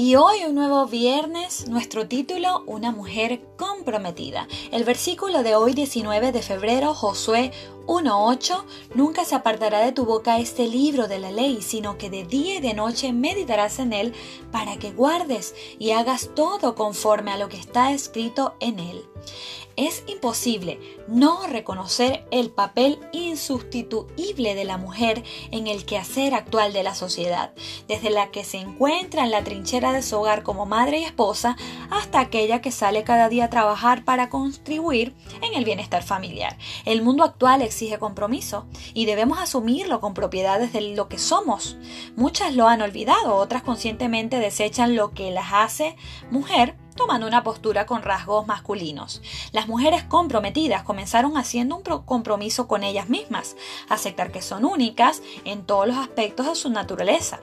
Y hoy un nuevo viernes, nuestro título, Una mujer comprometida. El versículo de hoy 19 de febrero, Josué 1.8, nunca se apartará de tu boca este libro de la ley, sino que de día y de noche meditarás en él para que guardes y hagas todo conforme a lo que está escrito en él. Es imposible no reconocer el papel insustituible de la mujer en el quehacer actual de la sociedad, desde la que se encuentra en la trinchera de su hogar como madre y esposa hasta aquella que sale cada día a trabajar para contribuir en el bienestar familiar. El mundo actual exige compromiso y debemos asumirlo con propiedad desde lo que somos. Muchas lo han olvidado, otras conscientemente desechan lo que las hace mujer tomando una postura con rasgos masculinos. Las mujeres comprometidas comenzaron haciendo un compromiso con ellas mismas, aceptar que son únicas en todos los aspectos de su naturaleza.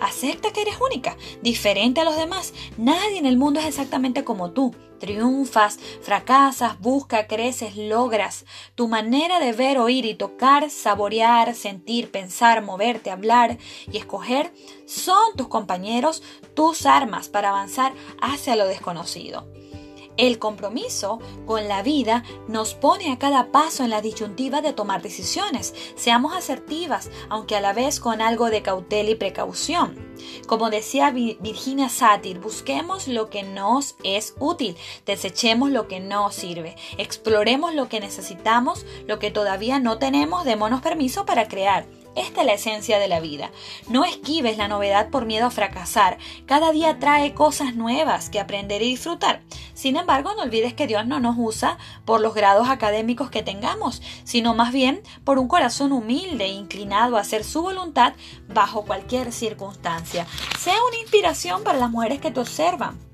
Acepta que eres única, diferente a los demás. Nadie en el mundo es exactamente como tú. Triunfas, fracasas, buscas, creces, logras. Tu manera de ver, oír y tocar, saborear, sentir, pensar, moverte, hablar y escoger son tus compañeros, tus armas para avanzar hacia lo desconocido. El compromiso con la vida nos pone a cada paso en la disyuntiva de tomar decisiones. Seamos asertivas, aunque a la vez con algo de cautela y precaución. Como decía Virginia Satir, busquemos lo que nos es útil, desechemos lo que no sirve, exploremos lo que necesitamos, lo que todavía no tenemos, démonos permiso para crear. Esta es la esencia de la vida. No esquives la novedad por miedo a fracasar. Cada día trae cosas nuevas que aprender y disfrutar. Sin embargo, no olvides que Dios no nos usa por los grados académicos que tengamos, sino más bien por un corazón humilde e inclinado a hacer su voluntad bajo cualquier circunstancia. Sea una inspiración para las mujeres que te observan.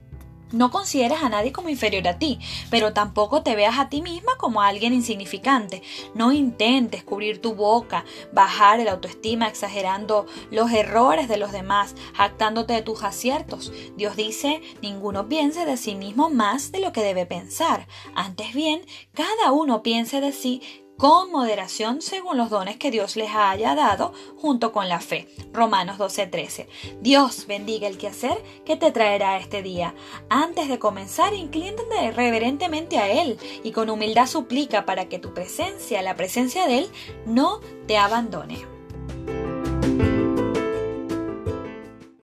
No consideres a nadie como inferior a ti, pero tampoco te veas a ti misma como alguien insignificante. No intentes cubrir tu boca, bajar el autoestima exagerando los errores de los demás, jactándote de tus aciertos. Dios dice, ninguno piense de sí mismo más de lo que debe pensar. Antes bien, cada uno piense de sí con moderación según los dones que Dios les haya dado junto con la fe. Romanos 12:13. Dios bendiga el quehacer que te traerá este día. Antes de comenzar, inclínate reverentemente a Él y con humildad suplica para que tu presencia, la presencia de Él, no te abandone.